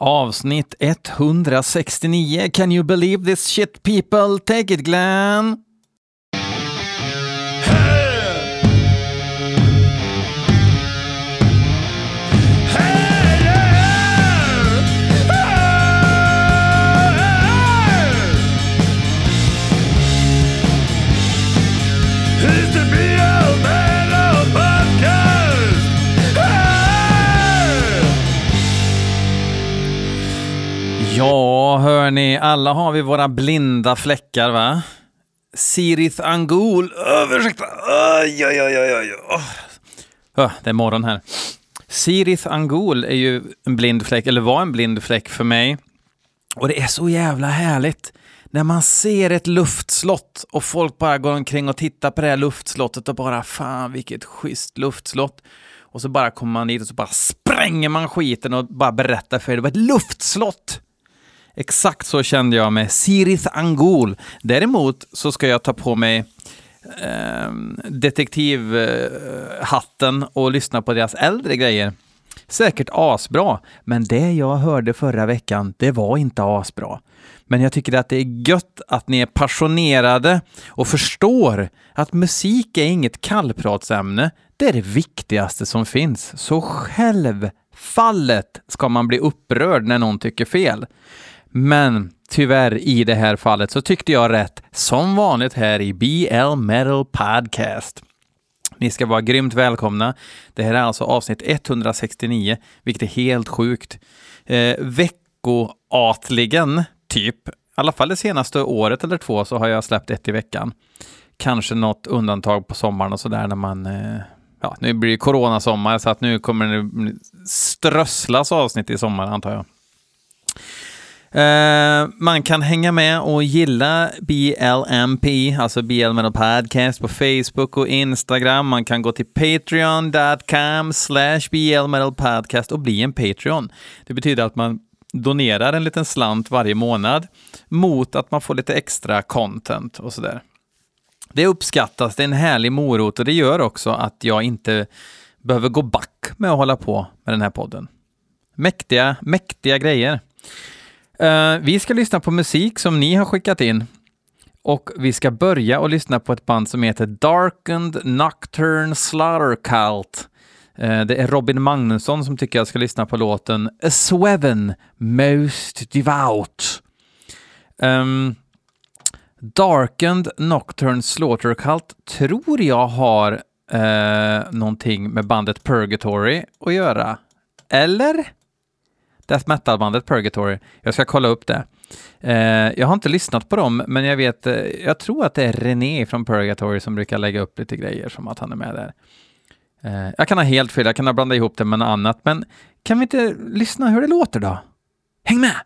Avsnitt 169. Can you believe this shit people? Take it Glenn! Hörni, alla har vi våra blinda fläckar, va? Sirith Angul. oh, ursäkta. Oj, oj, oj, oj, oj. Det är morgon här. Sirith Angul är ju en blind fläck, eller var en blind fläck för mig. Och det är så jävla härligt när man ser ett luftslott och folk bara går omkring och tittar på det här luftslottet och bara fan vilket schysst luftslott. Och så bara kommer man dit och så bara spränger man skiten och bara berättar för er det var ett luftslott. Exakt så kände jag med Sirith Angul. Däremot så ska jag ta på mig eh, detektivhatten och lyssna på deras äldre grejer. Säkert asbra, men det jag hörde förra veckan, det var inte asbra. Men jag tycker att det är gött att ni är passionerade och förstår att musik är inget kallpratsämne. Det är det viktigaste som finns. Så självfallet ska man bli upprörd när någon tycker fel. Men tyvärr i det här fallet så tyckte jag rätt, som vanligt här i BL Metal Podcast. Ni ska vara grymt välkomna. Det här är alltså avsnitt 169, vilket är helt sjukt. Eh, veckoatligen, typ, i alla fall det senaste året eller två, så har jag släppt ett i veckan. Kanske något undantag på sommaren och sådär när man eh, Ja, nu blir det coronasommar så att nu kommer det strösslas avsnitt i sommar antar jag. Eh, man kan hänga med och gilla BLMP, alltså BL Metal Podcast på Facebook och Instagram. Man kan gå till patreon.com slash BL Podcast och bli en Patreon. Det betyder att man donerar en liten slant varje månad mot att man får lite extra content och sådär. Det uppskattas, det är en härlig morot och det gör också att jag inte behöver gå back med att hålla på med den här podden. Mäktiga, mäktiga grejer. Uh, vi ska lyssna på musik som ni har skickat in. Och vi ska börja och lyssna på ett band som heter Darkened Nocturne Slaughter Cult. Uh, eh, det är Robin Magnusson som tycker jag ska lyssna på låten A Sweven Most Devout. Um, Darkened Nocturne Slaughter Cult tror jag har uh, någonting med bandet Purgatory att göra. Eller? Death metal-bandet Purgatory. Jag ska kolla upp det. Eh, jag har inte lyssnat på dem, men jag vet, eh, jag tror att det är René från Purgatory som brukar lägga upp lite grejer som att han är med där. Eh, jag kan ha helt fel, jag kan ha blandat ihop det med något annat, men kan vi inte lyssna hur det låter då? Häng med!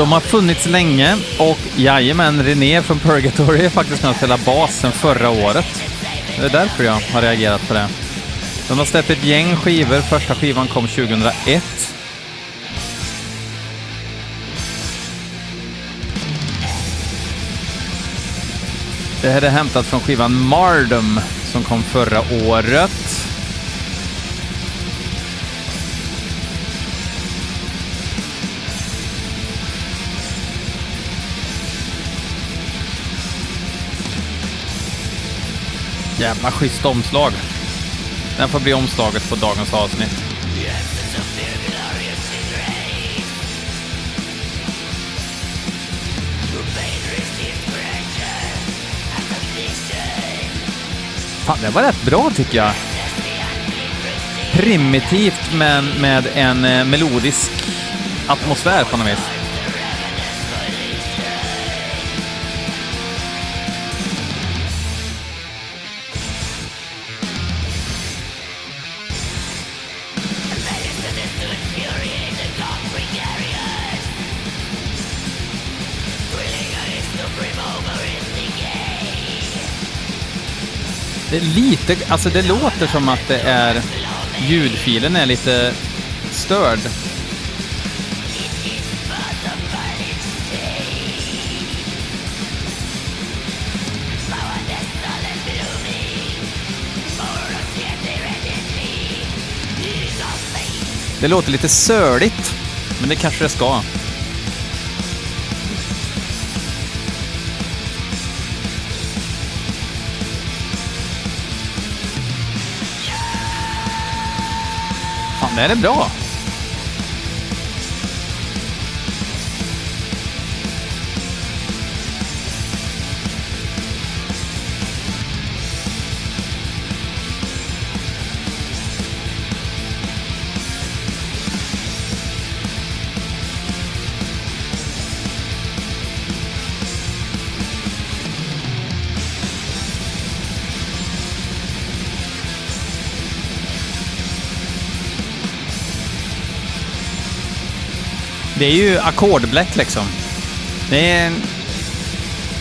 De har funnits länge och jajamän, René från Purgatory är faktiskt med och spelar bas sedan förra året. Det är därför jag har reagerat på det. De har släppt ett gäng skivor. Första skivan kom 2001. Det här är hämtat från skivan Mardum som kom förra året. Jävla schysst omslag. Den får bli omslaget på dagens avsnitt. Fan, det var rätt bra tycker jag. Primitivt men med en eh, melodisk atmosfär på något vis. Lite, alltså det låter som att det är ljudfilen är lite störd. Det låter lite söligt, men det kanske det ska. Fan, det Det är ju ackordbläck liksom. Det är,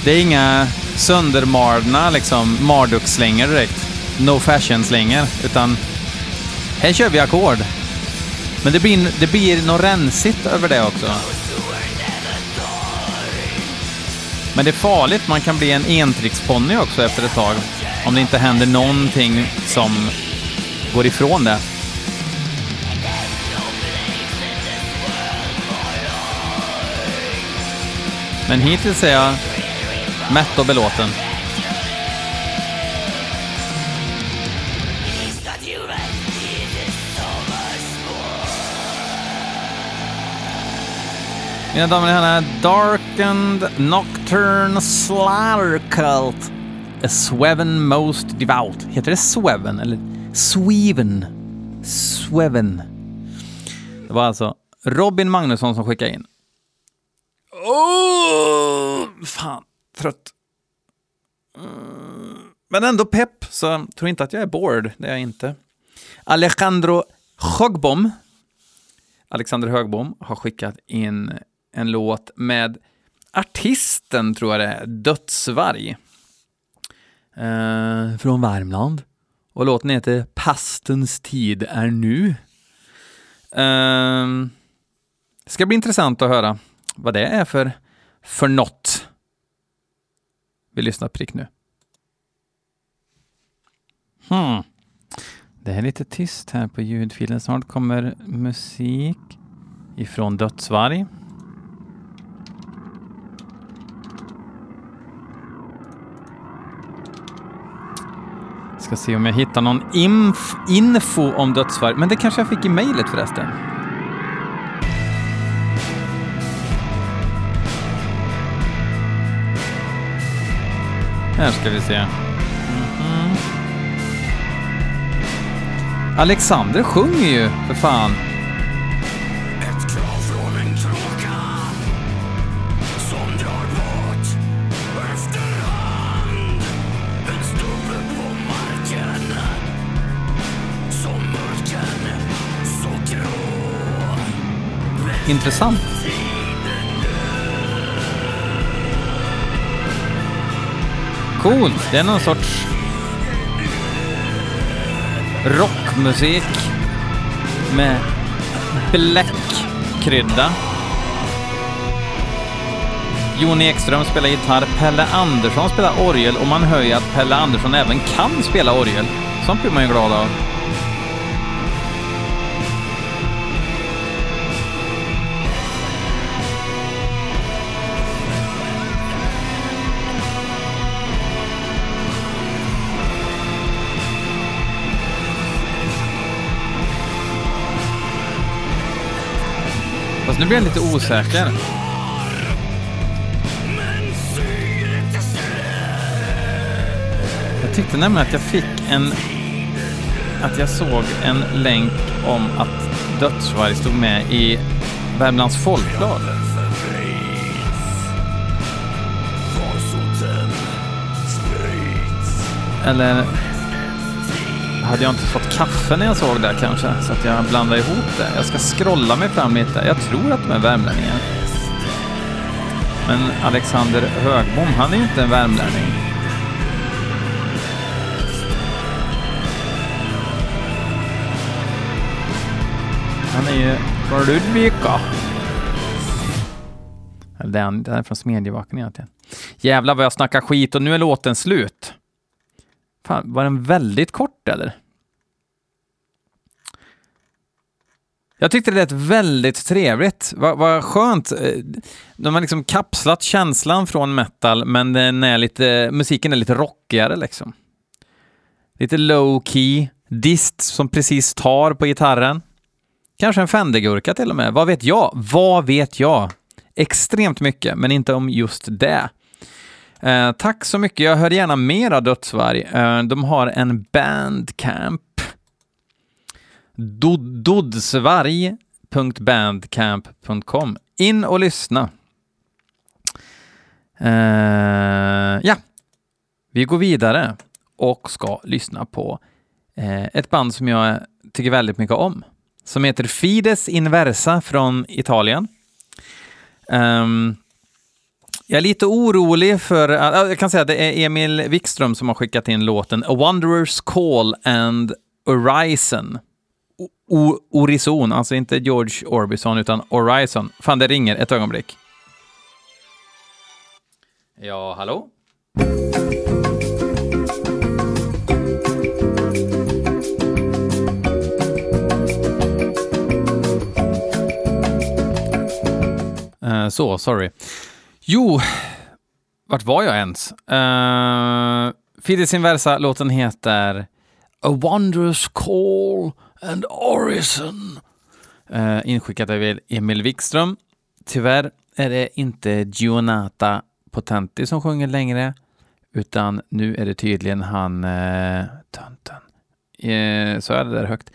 det är inga söndermalna liksom Marduk-slingor direkt. No fashion-slingor, utan här kör vi ackord. Men det blir, det blir något rensigt över det också. Men det är farligt, man kan bli en entricksponny också efter ett tag. Om det inte händer någonting som går ifrån det. Men hittills är jag mätt och belåten. Mina damer och herrar, Darkened Nocturne Slaughter Cult. A Sweven Most Devout. Heter det Sweven eller Sweven? Sweven. Det var alltså Robin Magnusson som skickade in. Oh, fan, trött. Mm. Men ändå pepp, så jag tror inte att jag är bored. Det är jag inte. Alejandro Högbom, Alexander Högbom, har skickat in en låt med artisten, tror jag det är, Dödsvarg. Eh, från Värmland. Och låten heter Pastens tid är nu. Eh, det ska bli intressant att höra vad det är för, för något. Vi lyssnar prick nu. Hmm. Det är lite tyst här på ljudfilen. Snart kommer musik ifrån Dödsvarg. Ska se om jag hittar någon inf info om Dödsvarg. Men det kanske jag fick i mejlet förresten. Här ska vi se. Mm -hmm. Alexander sjunger ju, för fan. Intressant. Coolt. Det är någon sorts rockmusik med bläckkrydda. Jon Ekström spelar gitarr, Pelle Andersson spelar orgel och man hör ju att Pelle Andersson även kan spela orgel. Sånt blir man ju glad av. nu blir jag lite osäker. Jag tyckte nämligen att jag fick en... Att jag såg en länk om att Dödsvarg stod med i Värmlands Folkblad. Eller hade jag inte fått kaffe när jag såg det kanske, så att jag blandar ihop det. Jag ska scrolla mig fram lite. Jag tror att de är värmlänningar. Men Alexander Högbom, han är ju inte en värmlänning. Han är ju från Ludvika. Eller den, den är från Smedjebacken egentligen. Jävlar vad jag snackar skit och nu är låten slut. Fan, var den väldigt kort eller? Jag tyckte det lät väldigt trevligt. Vad, va skönt. Eh, de har liksom kapslat känslan från metal, men den är lite, musiken är lite rockigare liksom. Lite low key, dist som precis tar på gitarren. Kanske en Fendergurka till och med. Vad vet jag? Vad vet jag? Extremt mycket, men inte om just det. Eh, tack så mycket. Jag hör gärna mer av Dödsvarg. Eh, de har en bandcamp dodsvarg.bandcamp.com. In och lyssna. Eh, ja, vi går vidare och ska lyssna på eh, ett band som jag tycker väldigt mycket om, som heter Fides Inversa från Italien. Um, jag är lite orolig för, jag kan säga att det är Emil Wikström som har skickat in låten A Wanderer's Call and Horizon O Horizon, alltså inte George Orbison utan Horizon. Fan, det ringer. Ett ögonblick. Ja, hallå? Uh, så, sorry. Jo, vart var jag ens? Eh, uh, Fides Inversa-låten heter A Wondrous Call and Orison. Uh, inskickad av Emil Wikström. Tyvärr är det inte Gionata Potenti som sjunger längre, utan nu är det tydligen han... Uh, tun, tun. Uh, så är det där högt.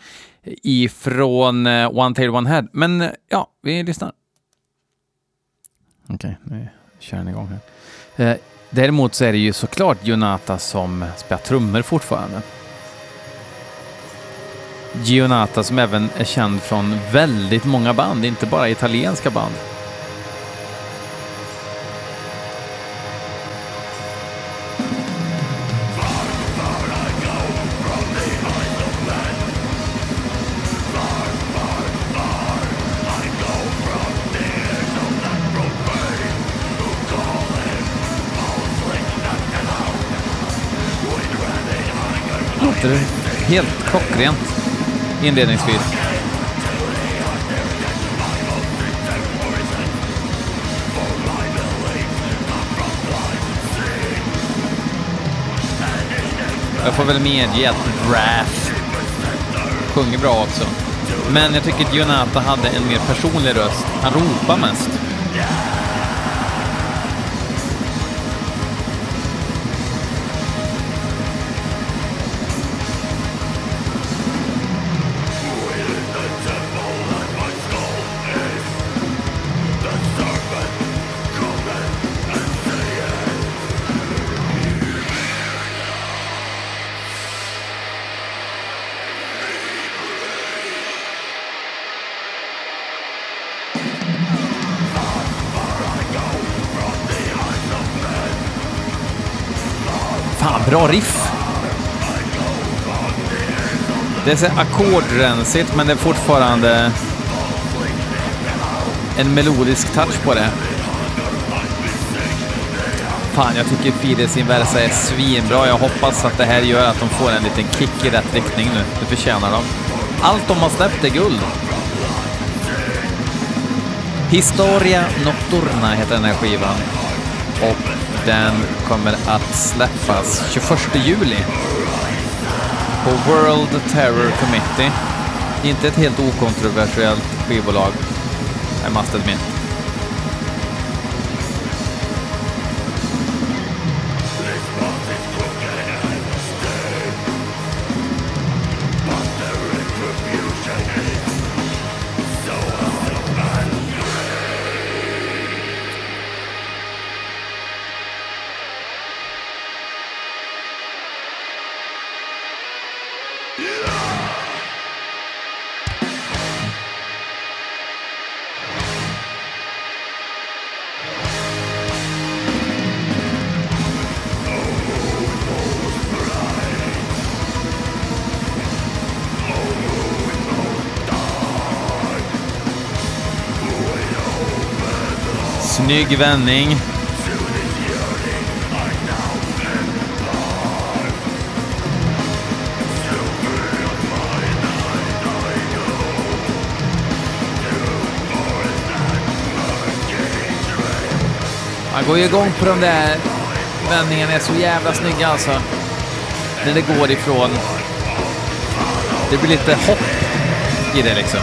Ifrån uh, One Tail One Head. Men uh, ja, vi lyssnar. Okej, okay, nu kör den igång här. Eh, däremot så är det ju såklart Jonata som spelar trummor fortfarande. Gionata som även är känd från väldigt många band, inte bara italienska band. Helt klockrent inledningsvis. Jag får väl medge att Wrath sjunger bra också. Men jag tycker att Jonata hade en mer personlig röst. Han ropar mest. Bra riff. Det är så ackordrensigt, men det är fortfarande en melodisk touch på det. Fan, jag tycker Fides Inversa är svinbra. Jag hoppas att det här gör att de får en liten kick i rätt riktning nu. Det förtjänar de. Allt de har släppt är guld. Historia Nocturna heter den här skivan. Och den kommer att släppas 21 juli på World Terror Committee. Inte ett helt okontroversiellt skivbolag, I must admit. Snygg vändning. Man går ju igång på de där vändningarna, är så jävla snygga alltså. När det går ifrån... Det blir lite hopp i det liksom.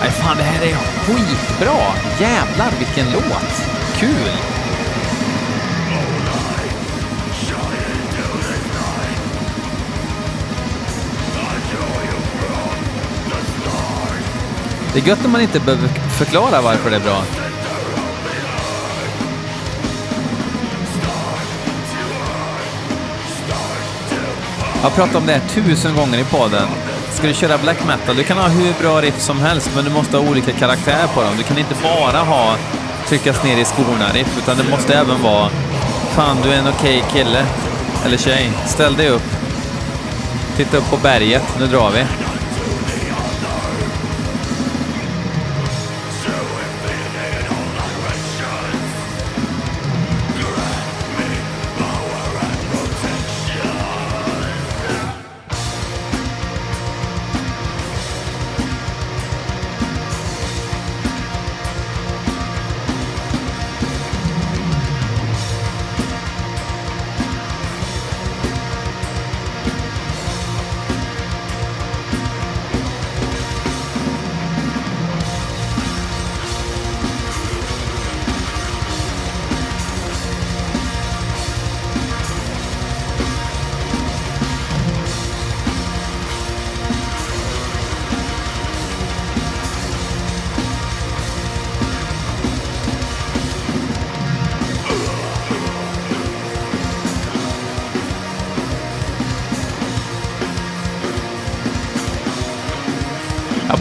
Nej, fan det här är skitbra! Jävlar vilken låt! Kul! Det är gött om man inte behöver förklara varför det är bra. Jag har pratat om det här tusen gånger i podden. Ska du köra black metal, du kan ha hur bra riff som helst, men du måste ha olika karaktär på dem. Du kan inte bara ha tryckas ner i skorna-riff, utan det måste även vara Fan, du är en okej okay kille. Eller tjej. Ställ dig upp. Titta upp på berget. Nu drar vi.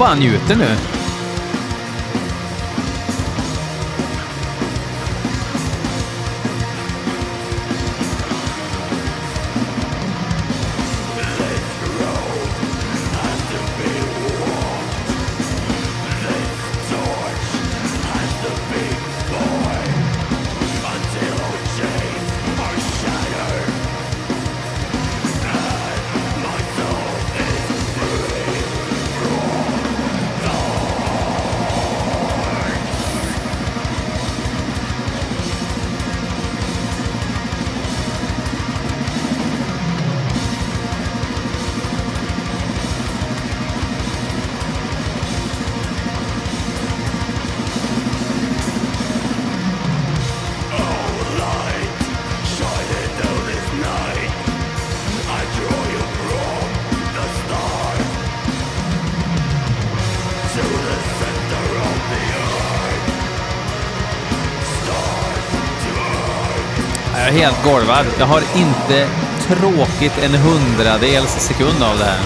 Bara njuter nu. Helt golvad. Jag har inte tråkigt en hundradels sekund av det här.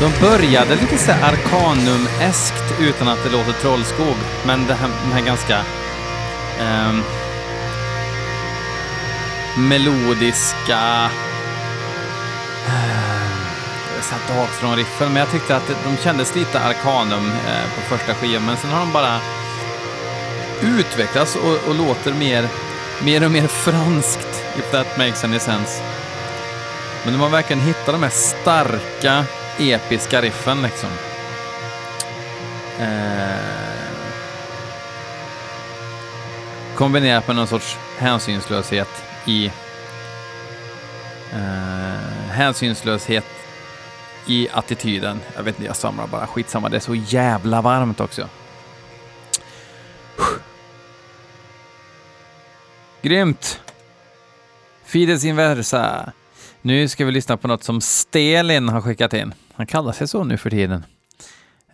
De började lite så här Arcanum-eskt utan att det låter trollskog, men det här, den här ganska Um melodiska... Eh, satt av från riffen, men jag tyckte att de kändes lite Arcanum eh, på första skivan, men sen har de bara utvecklats och, och låter mer, mer och mer franskt, if that makes any sense. Men de har verkligen hittat de här starka, episka riffen liksom. Eh, kombinerat med någon sorts hänsynslöshet i eh, hänsynslöshet i attityden. Jag vet inte, jag samlar bara skitsamma. Det är så jävla varmt också. Grymt! Fides inversa. Nu ska vi lyssna på något som Stelin har skickat in. Han kallar sig så nu för tiden.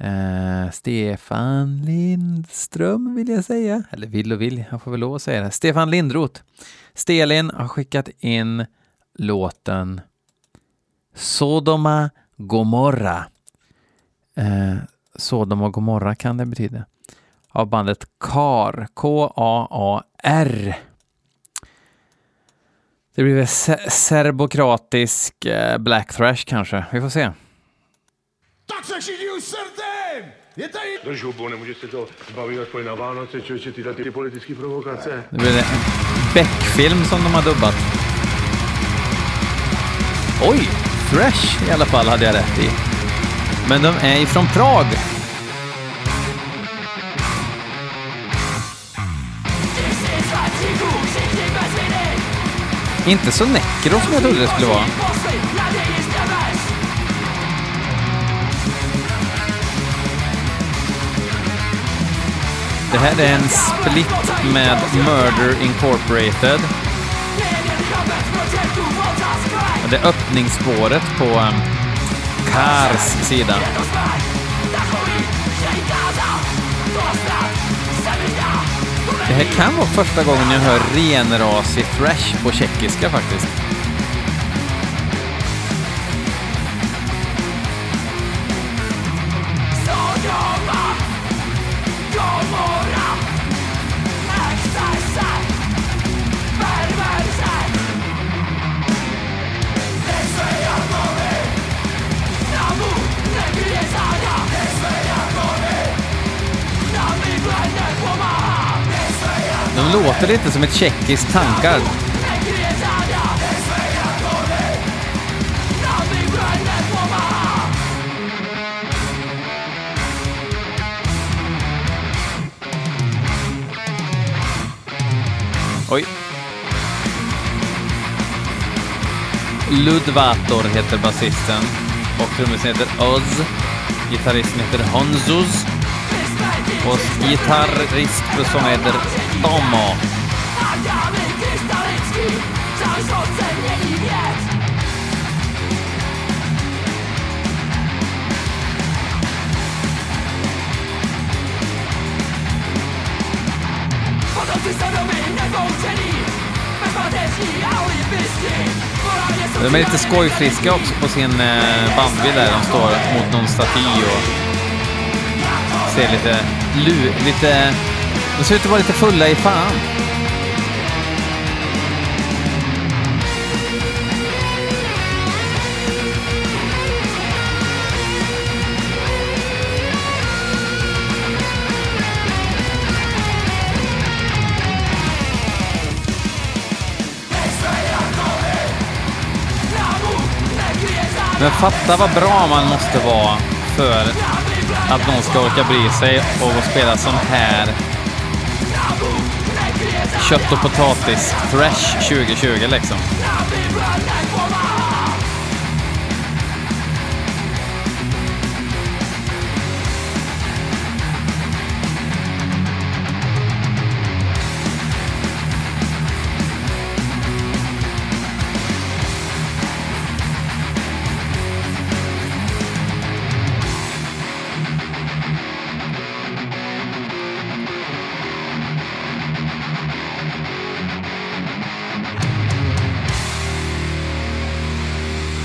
Eh, Stefan Lindström vill jag säga. Eller vill och vill, jag får väl lov att säga det. Stefan Lindroth. Stelin har skickat in låten Sodoma Gomorra. Eh, Sodoma Gomorra kan det betyda. av bandet KAR. K-A-A-R. Det blir väl se- serbokratisk eh, black thrash kanske. Vi får se. Tak se všichni usrte! Je tady... Drž hubu, nemůžeš se to bavit aspoň na Vánoce, člověče, tyhle ty politické provokace. Det blir en Beck-film som de har dubbat. Oj! Thrash i alla fall hade jag rätt i. Men de är ifrån Prag. Inte så necro som jag trodde det skulle vara. Det här är en split med Murder Incorporated. Det är öppningsspåret på Kars Cars sida. Det här kan vara första gången jag hör renrasig thrash på tjeckiska faktiskt. Låter lite som ett tjeckiskt tankar. Oj. Ludvator heter basisten och trummisen heter Oz. Gitarristen heter Honzuz och gitarrist som heter Tomo. De är lite skojfriska också på sin eh, bandbild där. De står mot någon staty och ser lite... Lu, lite... De ser ut att vara lite fulla i fan. Men fatta vad bra man måste vara för att någon ska orka bry sig och spela sån här kött och potatis thrash 2020 liksom.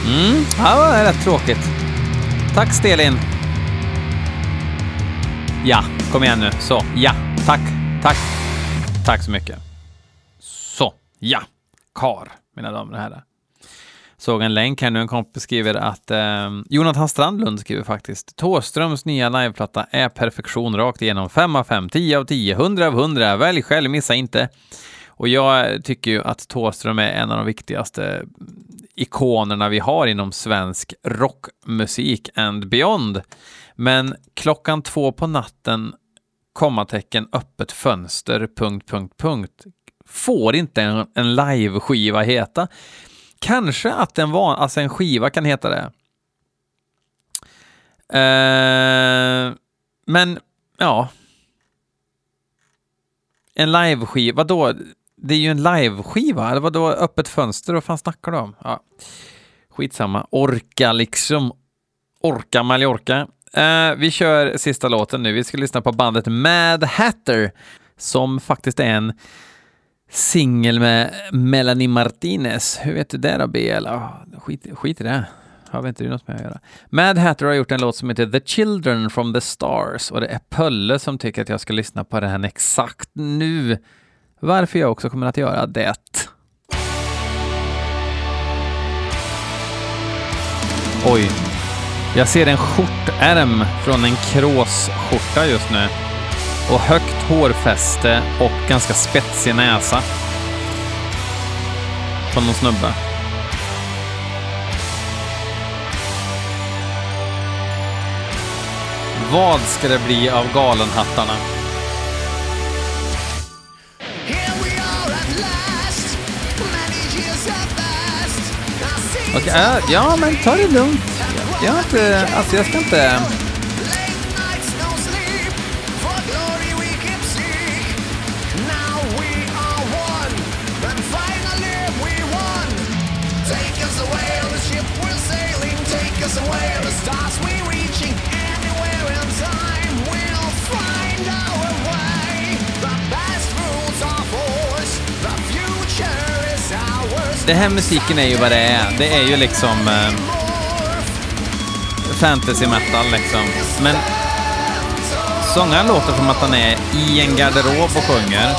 Mm, ja, det var rätt tråkigt. Tack Stelin. Ja, kom igen nu. Så, ja. Tack, tack. Tack så mycket. Så, ja. Kar, mina damer och herrar. Såg en länk här nu, en kompis skriver att eh, Jonathan Strandlund skriver faktiskt Tåströms nya liveplatta är perfektion rakt igenom. 5 av 5, 10 av 10, 100 av 100. Välj själv, missa inte. Och jag tycker ju att Tåström är en av de viktigaste ikonerna vi har inom svensk rockmusik and beyond. Men klockan två på natten, kommatecken, öppet fönster, punkt, punkt, punkt, får inte en, en live-skiva heta. Kanske att en, van, alltså en skiva kan heta det. Eh, men, ja. En live-skiva, vadå? Det är ju en live-skiva, eller vadå öppet fönster? Vad fan snackar du om? Ja. Skitsamma. Orka liksom. Orka Mallorca. Uh, vi kör sista låten nu. Vi ska lyssna på bandet Mad Hatter som faktiskt är en singel med Melanie Martinez. Hur vet du det då, BL? Oh, skit, skit i det. har vi inte något med att göra. Mad Hatter har gjort en låt som heter The Children from the Stars och det är Pölle som tycker att jag ska lyssna på den exakt nu. Varför jag också kommer att göra det. Oj. Jag ser en skjortärm från en kråsskjorta just nu. Och högt hårfäste och ganska spetsig näsa. Från någon snubbe. Vad ska det bli av galenhattarna? Okej, äh, ja men ta det lugnt. Jag har inte, alltså jag ska inte... Det här musiken är ju vad det är. Det är ju liksom eh, fantasy metal liksom. Men sångaren låter som att han är i en garderob och sjunger.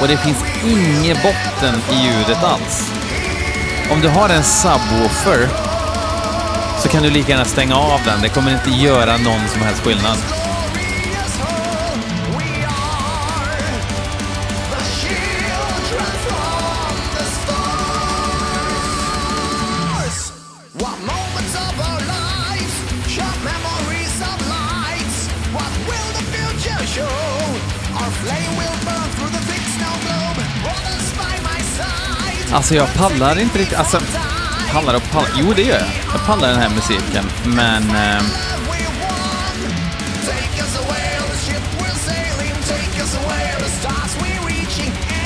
Och det finns ingen botten i ljudet alls. Om du har en subwoofer så kan du lika gärna stänga av den. Det kommer inte göra någon som helst skillnad. Alltså jag pallar inte riktigt, alltså pallar och pallar, jo det gör jag. Jag pallar den här musiken, men... Eh,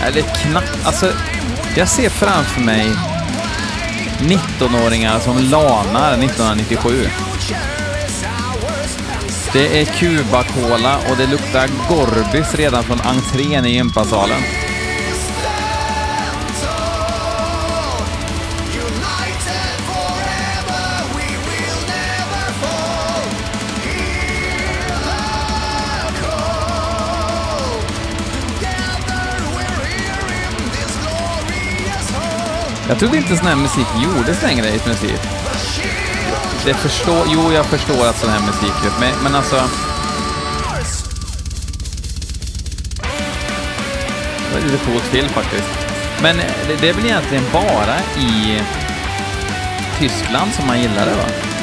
eller knappt, alltså jag ser framför mig 19-åringar som lanar 1997. Det är Cuba-Cola och det luktar Gorbis redan från entrén i gympasalen. Jag trodde inte sån här musik gjordes längre i princip. Det förstår, jo, jag förstår att sån här musik görs, men, men alltså... Det var lite coolt till faktiskt. Men eh, det, det är väl egentligen bara i Tyskland som man gillar det va?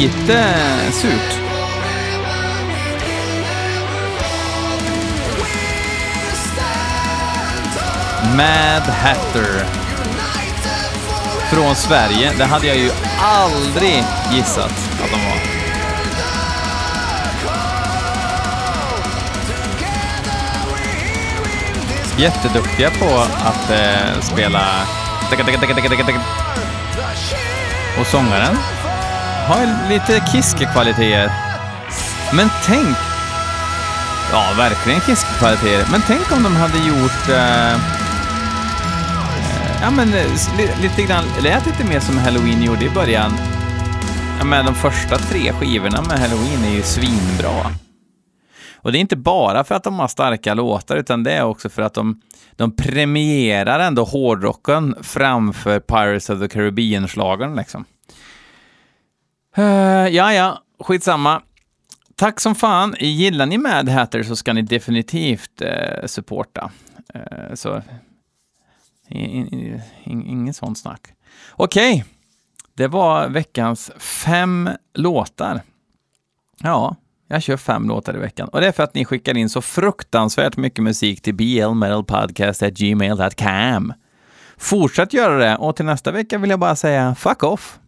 Lite surt. Mad Hatter. Från Sverige. Det hade jag ju aldrig gissat att de var. Jätteduktiga på att eh, spela... Och sångaren har lite Kiske-kvaliteter. Men tänk... Ja, verkligen Kiske-kvaliteter. Men tänk om de hade gjort... Eh, eh ja, men eh, lite grann... Lät lite mer som Halloween gjorde i början. Ja, men de första tre skivorna med Halloween är ju svinbra. Och det är inte bara för att de har starka låtar, utan det är också för att de, de premierar ändå hårdrocken framför Pirates of the Caribbean-schlagern liksom. Uh, ja, ja, skitsamma. Tack som fan. Gillar ni Mad Hatter så ska ni definitivt uh, supporta. Uh, så in, in, ingen sån snack. Okej, okay. det var veckans fem låtar. Ja, jag kör fem låtar i veckan. Och det är för att ni skickar in så fruktansvärt mycket musik till blmetalpodcast.gmail.com. Fortsätt göra det och till nästa vecka vill jag bara säga fuck off.